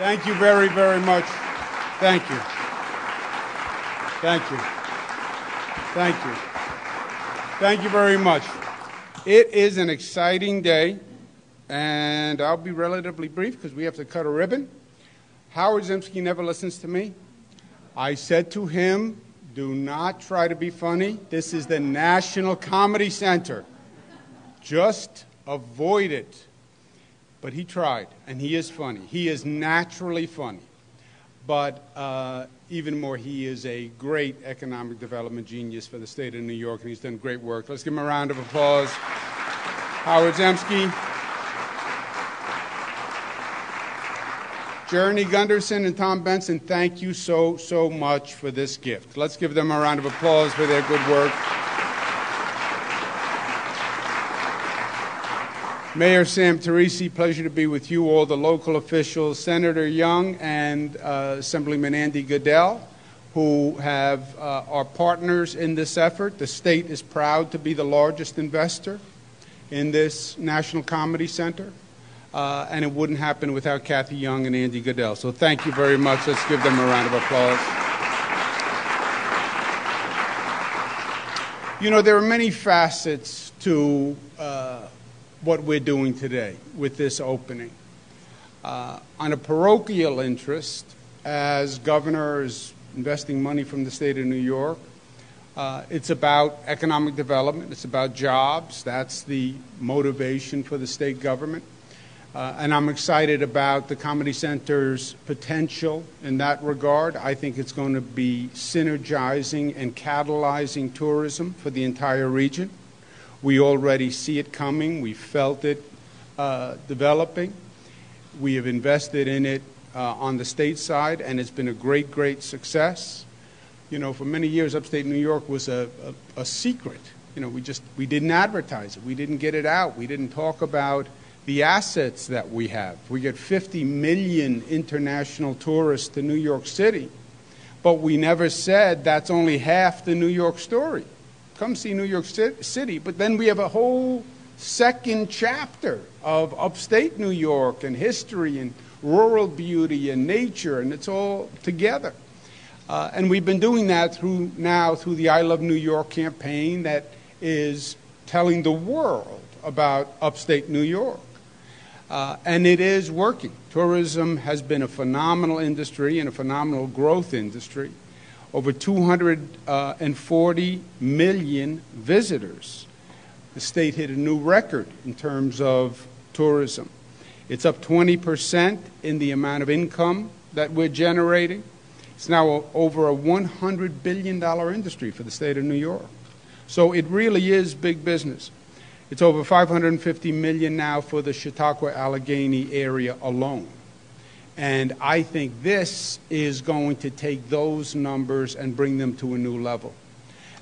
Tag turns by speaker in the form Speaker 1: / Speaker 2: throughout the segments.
Speaker 1: Thank you very, very much. Thank you. Thank you. Thank you. Thank you very much. It is an exciting day, and I'll be relatively brief because we have to cut a ribbon. Howard Zemsky never listens to me. I said to him, Do not try to be funny. This is the National Comedy Center. Just avoid it. But he tried, and he is funny. He is naturally funny. But uh, even more, he is a great economic development genius for the state of New York, and he's done great work. Let's give him a round of applause. Howard Zemsky. Journey Gunderson and Tom Benson, thank you so, so much for this gift. Let's give them a round of applause for their good work. Mayor Sam Teresi, pleasure to be with you, all the local officials, Senator Young and uh, Assemblyman Andy Goodell, who have uh, are partners in this effort. The state is proud to be the largest investor in this National Comedy Center, uh, and it wouldn't happen without Kathy Young and Andy Goodell. So thank you very much. Let's give them a round of applause. You know, there are many facets to uh, what we're doing today with this opening. Uh, on a parochial interest, as governor is investing money from the state of New York, uh, it's about economic development, it's about jobs. That's the motivation for the state government. Uh, and I'm excited about the Comedy Center's potential in that regard. I think it's going to be synergizing and catalyzing tourism for the entire region. We already see it coming. We felt it uh, developing. We have invested in it uh, on the state side, and it's been a great, great success. You know, for many years, upstate New York was a, a, a secret. You know, we just we didn't advertise it. We didn't get it out. We didn't talk about the assets that we have. We get 50 million international tourists to New York City, but we never said that's only half the New York story come see New York City. But then we have a whole second chapter of upstate New York and history and rural beauty and nature, and it's all together. Uh, and we've been doing that through now through the I Love New York campaign that is telling the world about upstate New York. Uh, and it is working. Tourism has been a phenomenal industry and a phenomenal growth industry over 240 uh, million visitors. The state hit a new record in terms of tourism. It's up 20% in the amount of income that we're generating. It's now over a $100 billion industry for the state of New York. So it really is big business. It's over 550 million now for the Chautauqua Allegheny area alone. And I think this is going to take those numbers and bring them to a new level.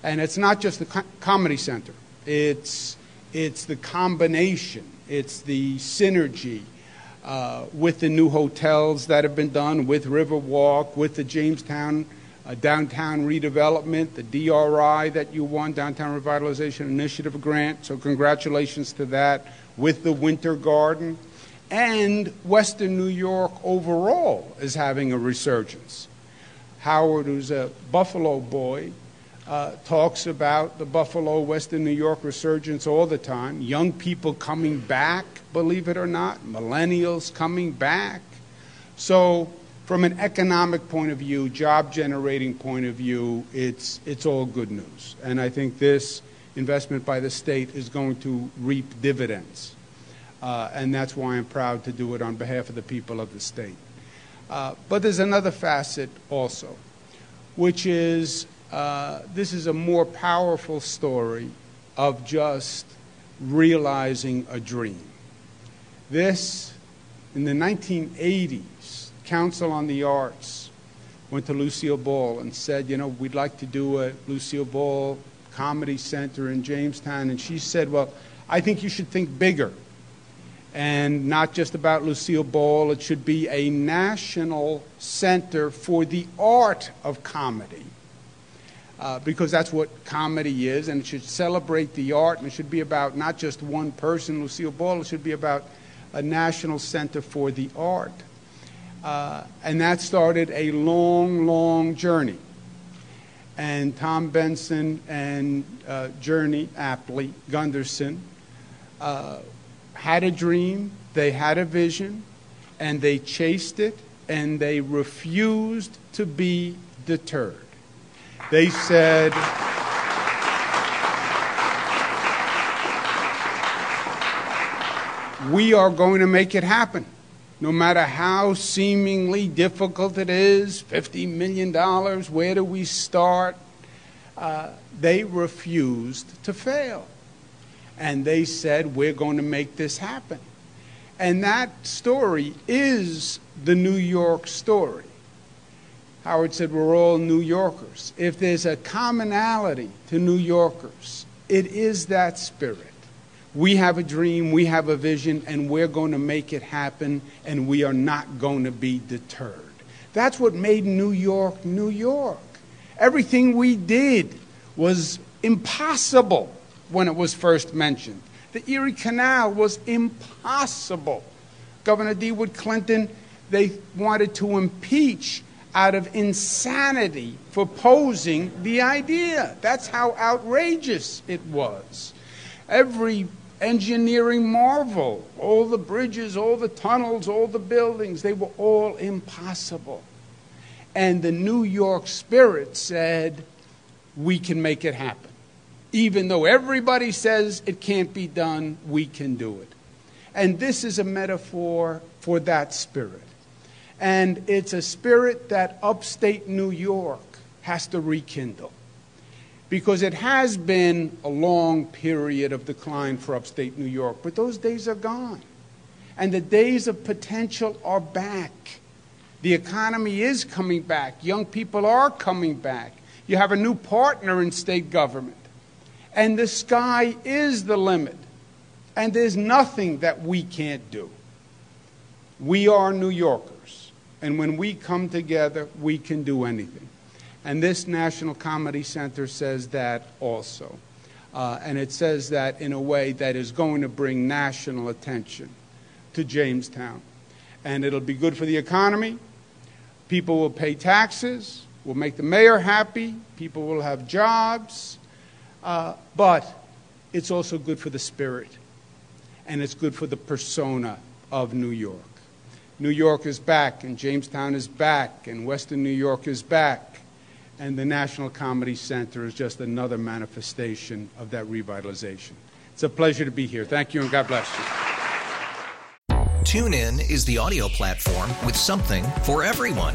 Speaker 1: And it's not just the co- comedy center, it's, it's the combination, it's the synergy uh, with the new hotels that have been done, with Riverwalk, with the Jamestown uh, downtown redevelopment, the DRI that you won, Downtown Revitalization Initiative grant. So, congratulations to that, with the Winter Garden and Western New York overall is having a resurgence. Howard, who's a Buffalo boy, uh, talks about the Buffalo, Western New York resurgence all the time. Young people coming back, believe it or not, millennials coming back. So, from an economic point of view, job generating point of view, it's, it's all good news. And I think this investment by the state is going to reap dividends. Uh, and that's why I'm proud to do it on behalf of the people of the state. Uh, but there's another facet also, which is uh, this is a more powerful story of just realizing a dream. This, in the 1980s, Council on the Arts went to Lucille Ball and said, you know, we'd like to do a Lucille Ball Comedy Center in Jamestown. And she said, well, I think you should think bigger. And not just about Lucille Ball, it should be a national center for the art of comedy. Uh, because that's what comedy is, and it should celebrate the art, and it should be about not just one person, Lucille Ball, it should be about a national center for the art. Uh, and that started a long, long journey. And Tom Benson and uh, Journey Apley Gunderson uh, had a dream, they had a vision, and they chased it, and they refused to be deterred. They said, We are going to make it happen. No matter how seemingly difficult it is $50 million, where do we start? Uh, they refused to fail. And they said, We're going to make this happen. And that story is the New York story. Howard said, We're all New Yorkers. If there's a commonality to New Yorkers, it is that spirit. We have a dream, we have a vision, and we're going to make it happen, and we are not going to be deterred. That's what made New York New York. Everything we did was impossible when it was first mentioned. The Erie Canal was impossible. Governor DeWitt Clinton, they wanted to impeach out of insanity for posing the idea. That's how outrageous it was. Every engineering marvel, all the bridges, all the tunnels, all the buildings, they were all impossible. And the New York spirit said, we can make it happen. Even though everybody says it can't be done, we can do it. And this is a metaphor for that spirit. And it's a spirit that upstate New York has to rekindle. Because it has been a long period of decline for upstate New York, but those days are gone. And the days of potential are back. The economy is coming back. Young people are coming back. You have a new partner in state government. And the sky is the limit. And there's nothing that we can't do. We are New Yorkers. And when we come together, we can do anything. And this National Comedy Center says that also. Uh, and it says that in a way that is going to bring national attention to Jamestown. And it'll be good for the economy. People will pay taxes. We'll make the mayor happy. People will have jobs. Uh, but it's also good for the spirit. And it's good for the persona of New York. New York is back, and Jamestown is back, and Western New York is back. And the National Comedy Center is just another manifestation of that revitalization. It's a pleasure to be here. Thank you, and God bless you.
Speaker 2: TuneIn is the audio platform with something for everyone.